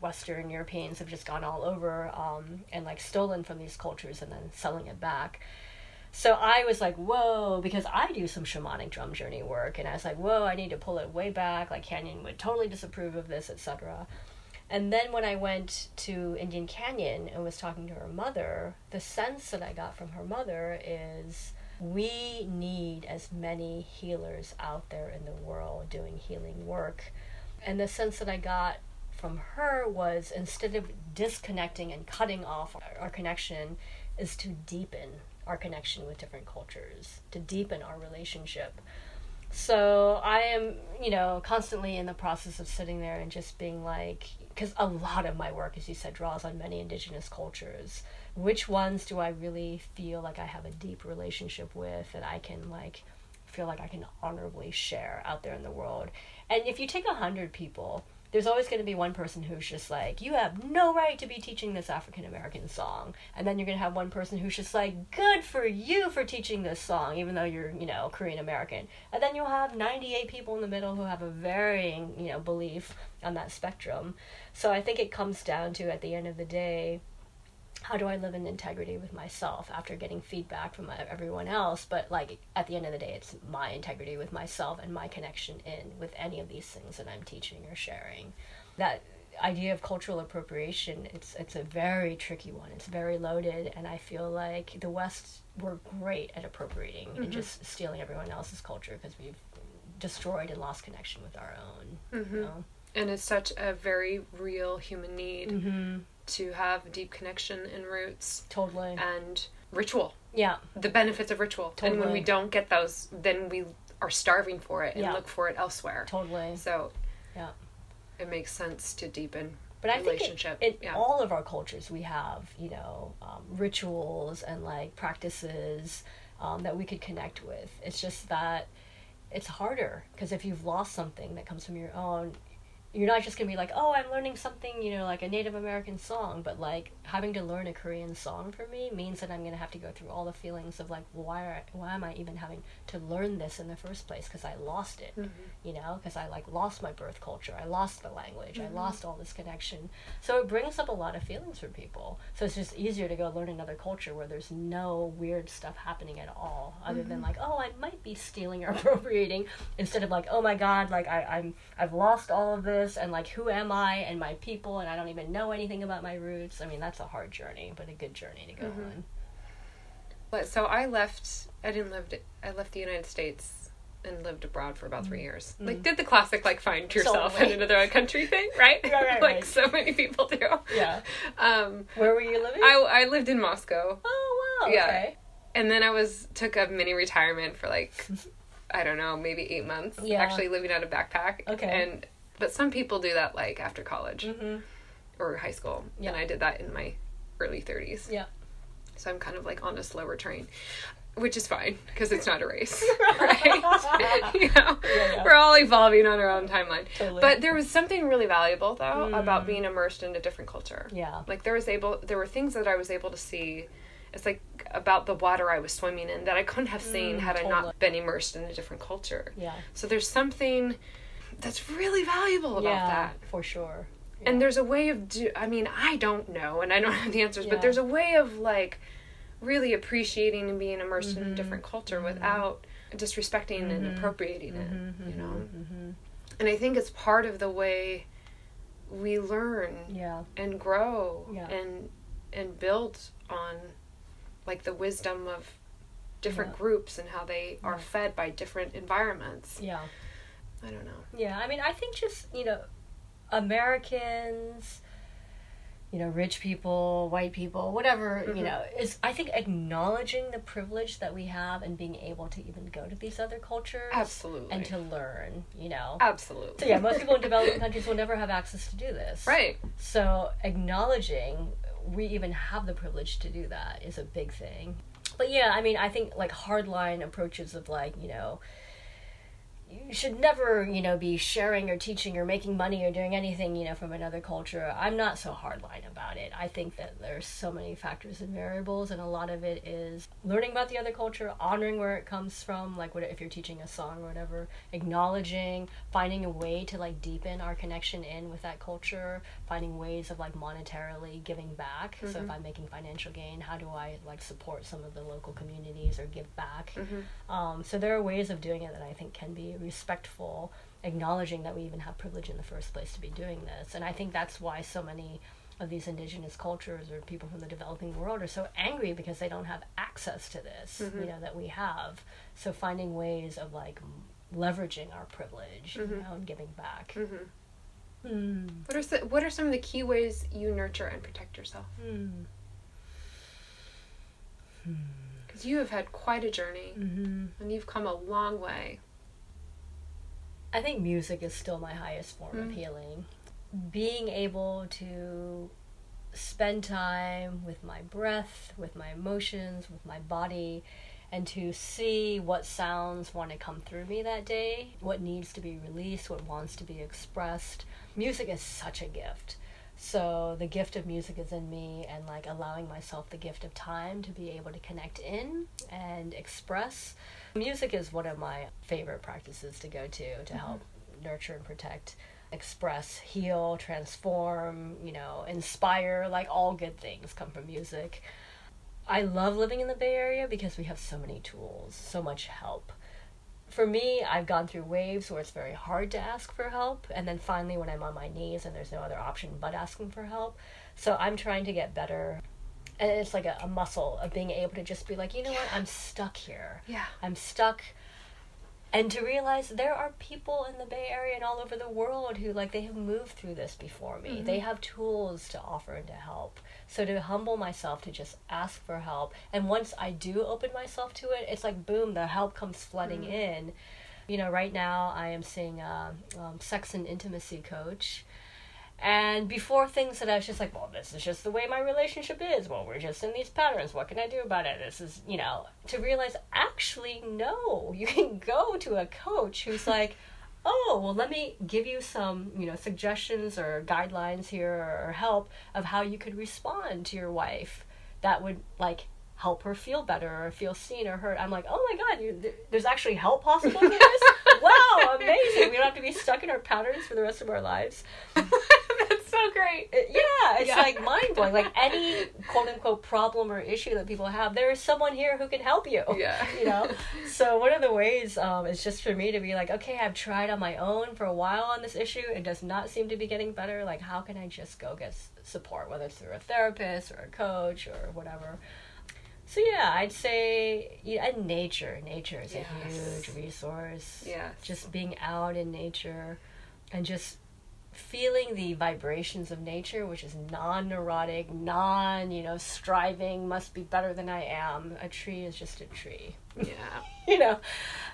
western europeans have just gone all over um, and like stolen from these cultures and then selling it back so i was like whoa because i do some shamanic drum journey work and i was like whoa i need to pull it way back like Kanyon would totally disapprove of this etc and then when I went to Indian Canyon and was talking to her mother, the sense that I got from her mother is we need as many healers out there in the world doing healing work. And the sense that I got from her was instead of disconnecting and cutting off our, connection, is to deepen our connection with different cultures, to deepen our relationship. So I am, you know, constantly in the process of sitting there and just being like, because a lot of my work, as you said, draws on many indigenous cultures. Which ones do I really feel like I have a deep relationship with that I can like feel like I can honorably share out there in the world? And if you take a hundred people, there's always going to be one person who's just like, you have no right to be teaching this African American song. And then you're going to have one person who's just like, good for you for teaching this song, even though you're, you know, Korean American. And then you'll have 98 people in the middle who have a varying, you know, belief on that spectrum. So I think it comes down to, at the end of the day, how do I live in integrity with myself after getting feedback from everyone else? But like at the end of the day, it's my integrity with myself and my connection in with any of these things that I'm teaching or sharing. That idea of cultural appropriation, it's it's a very tricky one. It's very loaded, and I feel like the West we're great at appropriating mm-hmm. and just stealing everyone else's culture because we've destroyed and lost connection with our own. Mm-hmm. You know? And it's such a very real human need. Mm-hmm to have deep connection and roots. Totally. And ritual. Yeah. The benefits of ritual. Totally. And when we don't get those, then we are starving for it and yeah. look for it elsewhere. Totally. So, yeah. It makes sense to deepen but I think in, in yeah. all of our cultures we have, you know, um, rituals and like practices um, that we could connect with. It's just that it's harder because if you've lost something that comes from your own, you're not just gonna be like, oh, I'm learning something, you know, like a Native American song, but like having to learn a Korean song for me means that I'm gonna have to go through all the feelings of like, why are, why am I even having to learn this in the first place? Because I lost it, mm-hmm. you know, because I like lost my birth culture, I lost the language, mm-hmm. I lost all this connection. So it brings up a lot of feelings for people. So it's just easier to go learn another culture where there's no weird stuff happening at all, other mm-hmm. than like, oh, I might be stealing or appropriating, instead of like, oh my God, like I, I'm I've lost all of this and like who am I and my people and I don't even know anything about my roots. I mean, that's a hard journey, but a good journey to go mm-hmm. on. But so I left. I didn't live. I left the United States and lived abroad for about mm-hmm. three years. Mm-hmm. Like did the classic like find yourself in another country thing, right? right, right like right. so many people do. Yeah. Um, Where were you living? I I lived in Moscow. Oh wow. Yeah. Okay. And then I was took a mini retirement for like I don't know, maybe eight months. Yeah. Actually living out of backpack. Okay. And but some people do that like after college mm-hmm. or high school. Yeah. And I did that in my early 30s. Yeah. So I'm kind of like on a slower train, which is fine because it's not a race, right? you know, yeah, yeah. we're all evolving on our own timeline. Totally. But there was something really valuable though mm. about being immersed in a different culture. Yeah. Like there was able, there were things that I was able to see. It's like about the water I was swimming in that I couldn't have seen mm, had totally. I not been immersed in a different culture. Yeah. So there's something that's really valuable about yeah, that. For sure. And there's a way of do I mean, I don't know and I don't have the answers, but there's a way of like really appreciating and being immersed mm-hmm. in a mm-hmm. different culture mm-hmm. without disrespecting mm-hmm. and appropriating it, mm-hmm. you know. Mm-hmm. And I think it's part of the way we learn yeah. and grow yeah. and and build on like the wisdom of different yeah. groups and how they are fed by different environments. Yeah. I don't know. Yeah, I mean, I think just, you know, Americans, you know, rich people, white people, whatever, mm-hmm. you know, is I think acknowledging the privilege that we have and being able to even go to these other cultures. Absolutely. And to learn, you know. Absolutely. So yeah, most people in developing countries will never have access to do this. Right. So acknowledging we even have the privilege to do that is a big thing. But yeah, I mean, I think like hardline approaches of like, you know, you should never, you know, be sharing or teaching or making money or doing anything, you know, from another culture. I'm not so hardline about it. I think that there's so many factors and variables, and a lot of it is learning about the other culture, honoring where it comes from, like what if you're teaching a song or whatever, acknowledging, finding a way to like deepen our connection in with that culture, finding ways of like monetarily giving back. Mm-hmm. So if mm-hmm. I'm making financial gain, how do I like support some of the local communities or give back? Mm-hmm. Um, so there are ways of doing it that I think can be respectful, acknowledging that we even have privilege in the first place to be doing this. And I think that's why so many of these indigenous cultures or people from the developing world are so angry because they don't have access to this, mm-hmm. you know, that we have. So finding ways of like leveraging our privilege, mm-hmm. you know, and giving back. Mm. What are the, what are some of the key ways you nurture and protect yourself? Mm. Because you have had quite a journey, mm-hmm. and you've come a long way. I think music is still my highest form mm. of healing. Being able to spend time with my breath, with my emotions, with my body, and to see what sounds want to come through me that day, what needs to be released, what wants to be expressed. Music is such a gift. So the gift of music is in me and like allowing myself the gift of time to be able to connect in and express. Music is one of my favorite practices to go to to mm-hmm. help nurture and protect express, heal, transform, you know, inspire, like all good things come from music. I love living in the Bay Area because we have so many tools, so much help. For me, I've gone through waves where it's very hard to ask for help, and then finally, when I'm on my knees and there's no other option but asking for help. So I'm trying to get better. And it's like a, a muscle of being able to just be like, you know what, I'm stuck here. Yeah. I'm stuck and to realize there are people in the bay area and all over the world who like they have moved through this before me Mm-hmm. they have tools to offer and to help so to humble myself to just ask for help and once i do open myself to it it's like boom the help comes flooding Mm-hmm. in you know right now i am seeing a um, sex and intimacy coach and before things that I was just like, well, this is just the way my relationship is. Well, we're just in these patterns. What can I do about it? This is, you know, to realize actually, no, you can go to a coach who's like, oh, well, let me give you some, you know, suggestions or guidelines here or help of how you could respond to your wife that would like help her feel better or feel seen or heard. I'm like, oh my god, you, th- there's actually help possible for this. wow, amazing! We don't have to be stuck in our patterns for the rest of our lives. So great. Yeah, it's Yeah. like mind blowing. Like any quote unquote problem or issue that people have, there is someone here who can help you. Yeah. You know? So one of the ways um, is just for me to be like, okay, I've tried on my own for a while on this issue. It does not seem to be getting better. Like, how can I just go get support, whether it's through a therapist or a coach or whatever? So yeah, I'd say yeah, and nature. Nature is Yes. a huge resource. Yeah. Just being out in nature and just feeling the vibrations of nature, which is non-neurotic, non, you know, striving, must be better than I am. A tree is just a tree, Yeah. you know.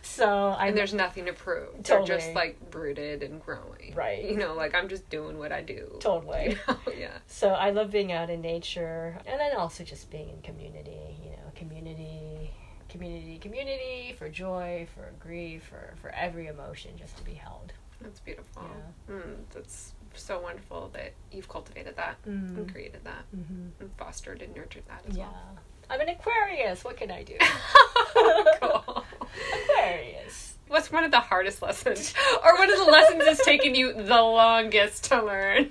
So I And there's nothing to prove. Totally. They're just like rooted and growing. Right. You know, like I'm just doing what I do. totally. Oh, yeah. So I love being out in nature, and then also just being in community. You know, community, community, community for joy, for grief, for for every emotion, just to be held. That's beautiful. Yeah. Mm, that's so wonderful that you've cultivated that Mm. and created that Mm-hmm. and fostered and nurtured that as Yeah, well. I'm an Aquarius. What can I do? cool. Aquarius. What's one of the hardest lessons? Or one of the lessons that's taken you the longest to learn?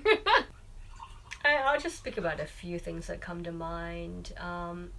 I, I'll just speak about a few things that come to mind. Um,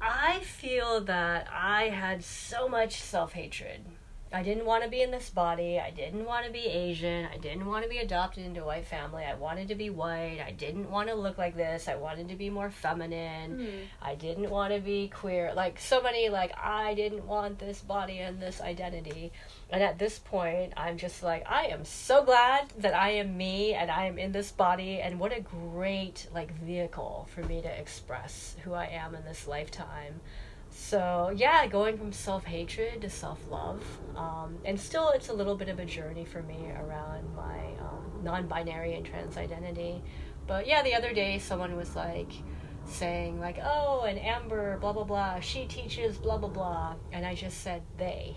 I feel that I had so much self hatred. I didn't want to be in this body. I didn't want to be Asian. I didn't want to be adopted into a white family. I wanted to be white. I didn't want to look like this. I wanted to be more feminine. Hmm. I didn't want to be queer. Like so many like I didn't want this body and this identity. And at this point, I'm just like I am so glad that I am me and I am in this body and what a great like vehicle for me to express who I am in this lifetime. So yeah, going from self hatred to self love, um, and still it's a little bit of a journey for me around my um, non binary and trans identity. But yeah, the other day someone was like saying like, "Oh, and Amber, blah blah blah, she teaches blah blah blah," and I just said they,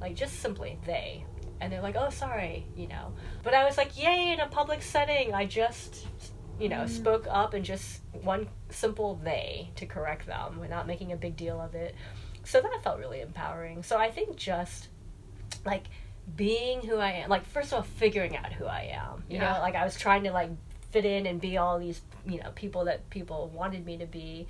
like just simply they, and they're like, "Oh, sorry," you know. But I was like, "Yay!" In a public setting, I just you know, mm. spoke up and just one simple they to correct them not making a big deal of it. So that felt really empowering. So I think just like being who I am, like first of all, figuring out who I am. You Yeah. know, like I was trying to like fit in and be all these, you know, people that people wanted me to be.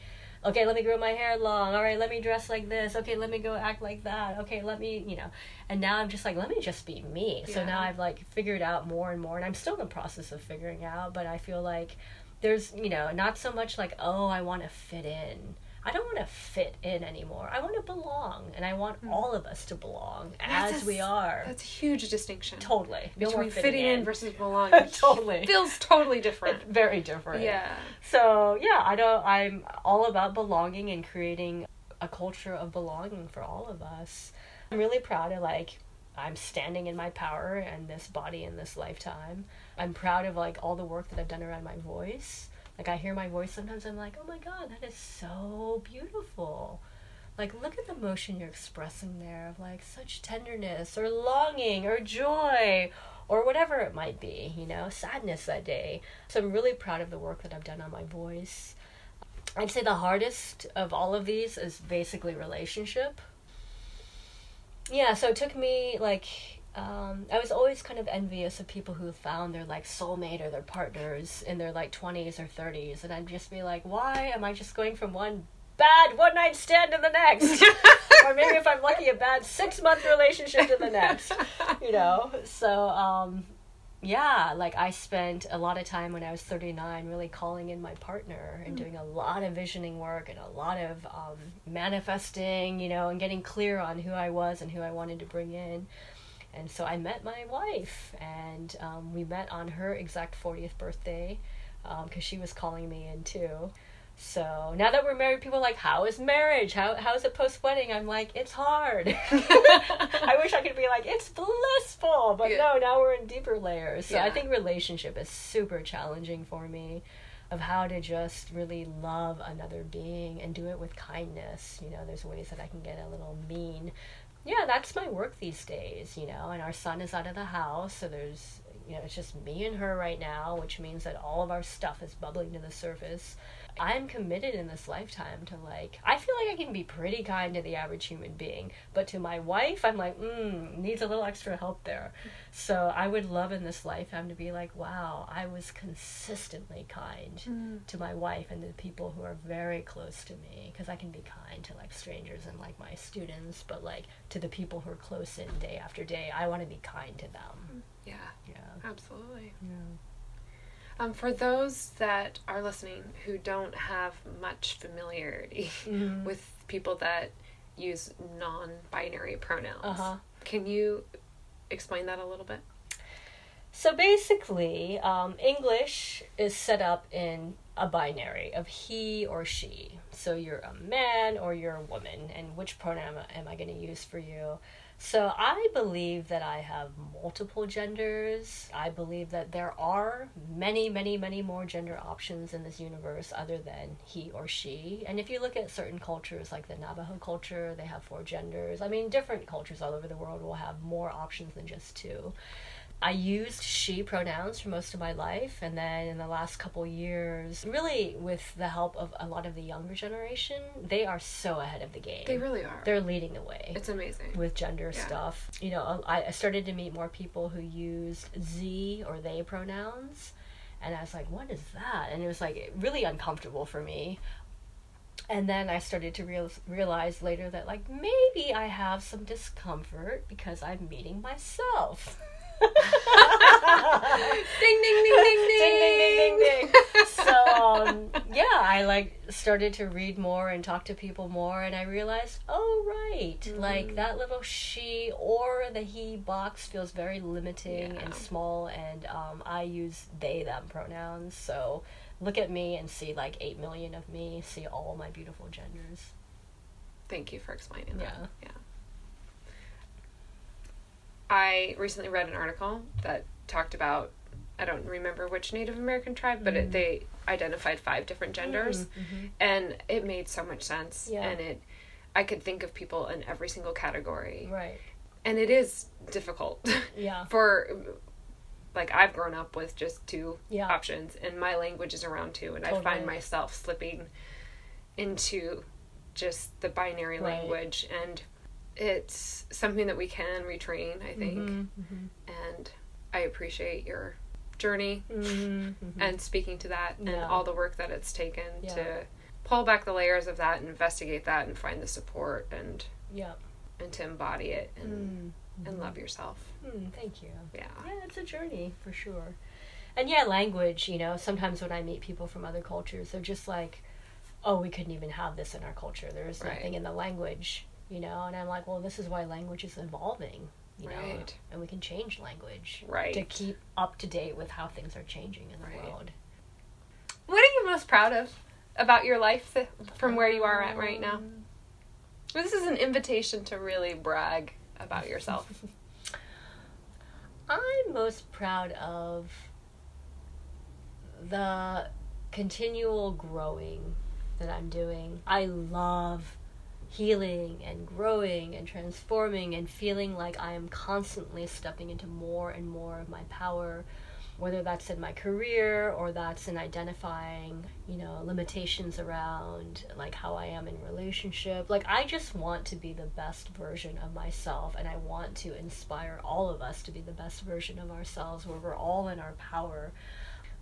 Okay, let me grow my hair long. All right, let me dress like this. Okay, let me go act like that. Okay, let me, you know. And now I'm just like, let me just be me. So now I've like figured out more and more, and I'm still in the process of figuring out. But I feel like there's, you know, not so much like, oh, I want to fit in. I don't want to fit in anymore. I want to belong, and I want hmm. all of us to belong as a- we are. That's a huge distinction. Totally. No Between fitting in versus belonging. Totally. Feels totally different. very different. Yeah. So yeah, I don't. I'm all about belonging and creating a culture of belonging for all of us. I'm really proud of like I'm standing in my power and this body in this lifetime. I'm proud of like all the work that I've done around my voice. Like I hear my voice sometimes I'm like, "Oh my god, that is so beautiful." like look at the emotion you're expressing there of like such tenderness or longing or joy or whatever it might be, you know, sadness that day. So I'm really proud of the work that I've done on my voice. I'd say the hardest of all of these is basically relationship. Yeah, so it took me like um, I was always kind of envious of people who found their like soulmate or their partners in their like 20s or 30s, and I'd just be like, why am I just going from one bad one night stand to the next? or maybe if I'm lucky, a bad six month relationship to the next, you know? So, um, yeah, like I spent a lot of time when I was 39 really calling in my partner and mm. doing a lot of visioning work and a lot of um, manifesting, you know, and getting clear on who I was and who I wanted to bring in. And so I met my wife, and um, we met on her exact 40th birthday because um, she was calling me in too. So now that we're married, people are like, "How is marriage? How how is it post wedding?" I'm like, "It's hard." I wish I could be like, "It's blissful," but yeah. no. Now we're in deeper layers. So yeah. I think relationship is super challenging for me, of how to just really love another being and do it with kindness. You know, there's ways that I can get a little mean. Yeah, that's my work these days. You know, and our son is out of the house, so there's you know it's just me and her right now, which means that all of our stuff is bubbling to the surface I'm committed in this lifetime to like I feel like I can be pretty kind to the average human being, but to my wife I'm like, mm, needs a little extra help there. So I would love in this lifetime to be like, wow, I was consistently kind mm. to my wife and the people who are very close to me because I can be kind to like strangers and like my students, but like to the people who are close in day after day, I want to be kind to them. Yeah. Yeah. Absolutely. Yeah. Um, for those that are listening who don't have much familiarity mm-hmm. with people that use non binary pronouns, uh-huh. can you explain that a little bit? So basically, um, English is set up in a binary of he or she. So you're a man or you're a woman, and which pronoun am I going to use for you? So I believe that I have multiple genders. I believe that there are many, many, many more gender options in this universe other than he or she. And if you look at certain cultures like the Navajo culture, they have four genders. I mean, different cultures all over the world will have more options than just two. I used she pronouns for most of my life, and then in the last couple years, really with the help of a lot of the younger generation, they are so ahead of the game. They really are. They're leading the way. It's amazing with gender yeah. stuff. You know, um, I started to meet more people who used ze or they pronouns, and I was like, "What is that?" And it was like really uncomfortable for me and then I started to real, realize later that like maybe I have some discomfort because I'm meeting myself. ding, ding, ding, ding, ding. ding, ding, ding, ding. So, um, yeah, I like started to read more and talk to people more, and I realized, oh, right, mm-hmm. like that little she or the he box feels very limiting yeah. and small, and um, I use they, them pronouns. So, look at me and see like 8 million of me, see all my beautiful genders. Thank you for explaining yeah. that. Yeah. I recently read an article that talked about I don't remember which Native American tribe, but mm. it, they identified five different genders, mm-hmm. and it made so much sense. Yeah. And it, I could think of people in every single category. Right. And it is difficult. Yeah. for like I've grown up with just two yeah. options, and my language is around two, and totally. I find myself slipping into just the binary right. language and it's something that we can retrain, I think. Mm-hmm, mm-hmm. And I appreciate your journey mm-hmm, and speaking to that yeah. and all the work that it's taken yeah. to pull back the layers of that and investigate that and find the support and yeah and to embody it and and mm-hmm. love yourself. Mm, thank you. Yeah. Yeah, it's a journey for sure. And yeah, language, you know, sometimes when I meet people from other cultures, they're just like, oh, we couldn't even have this in our culture. There's right. nothing in the language you know and i'm like well this is why language is evolving you right. know and we can change language right. to keep up to date with how things are changing in the right. world. What are you most proud of about your life from where you are at right now? Um, this is an invitation to really brag about yourself. I'm most proud of the continual growing that i'm doing. I love healing and growing and transforming and feeling like I am constantly stepping into more and more of my power, whether that's in my career or that's in identifying, you know, limitations around like how I am in relationship. Like I just want to be the best version of myself and I want to inspire all of us to be the best version of ourselves where we're all in our power.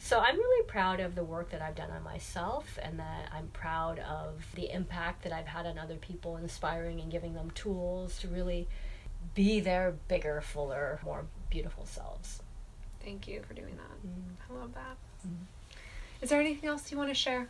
So I'm really proud of the work that I've done on myself and that I'm proud of the impact that I've had on other people, inspiring and giving them tools to really be their bigger, fuller, more beautiful selves. Thank you for doing that. Mm. I love that. Mm. Is there anything else you want to share?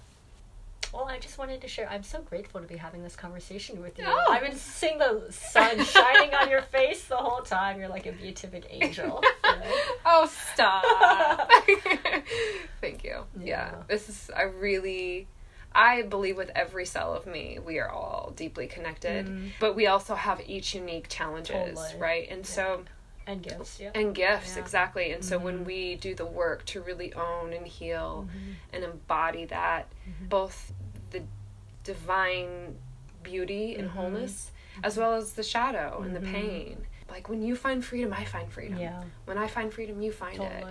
Well, I just wanted to share. I'm so grateful to be having this conversation with you. Oh. I've been seeing the sun shining on your face the whole time. You're like a beatific angel. you know? Oh, stop. Thank you. Yeah. Yeah. This is, I really, I believe with every cell of me, we are all deeply connected, Mm. but we also have each unique challenges, Totally. right? And so, And gifts, yeah. and gifts, Yeah. exactly. And so, Mhm. when we do the work to really own and heal Mhm. and embody that, Mhm. both divine beauty and Mhm. wholeness, as well as the shadow and the Mhm. pain. Like when you find freedom, I find freedom. Yeah, When I find freedom, you find it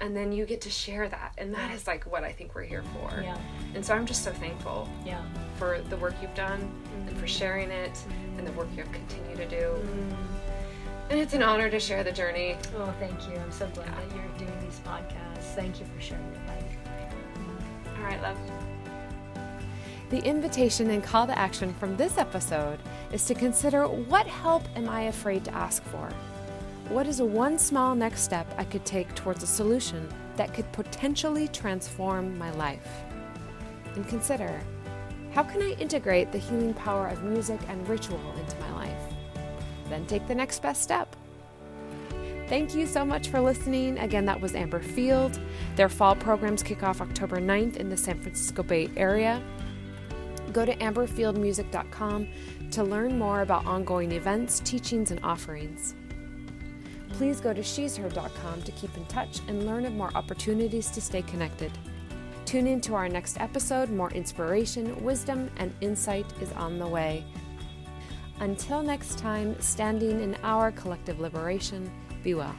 and then you get to share that and that is like what i think we're here for Yeah, and so i'm just so thankful yeah. for the work you've done and for Mhm. sharing it and the work you'll continue to do Mm. and it's an honor to share the journey Oh, thank you. I'm so glad that you're doing these podcasts. Thank you for sharing your life. all right love The invitation and call to action from this episode is to consider what help am I afraid to ask for? What is one small next step I could take towards a solution that could potentially transform my life? And consider how can I integrate the healing power of music and ritual into my life? Then take the next best step. Thank you so much for listening. Again, that was Amber Field. Their fall programs kick off October 9th in the San Francisco Bay Area. Go to amberfieldmusic.com to learn more about ongoing events, teachings, and offerings. Please go to she'sher.com to keep in touch and learn of more opportunities to stay connected. Tune in to our next episode. More inspiration, wisdom, and insight is on the way. Until next time, standing in our collective liberation, be well.